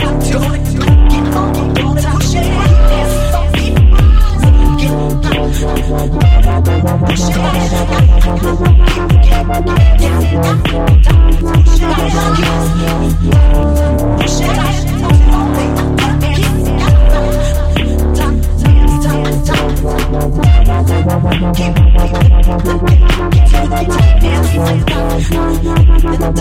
Got to get on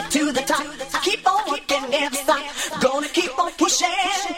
get to the top. I keep on working, never stop. gonna keep on pushing.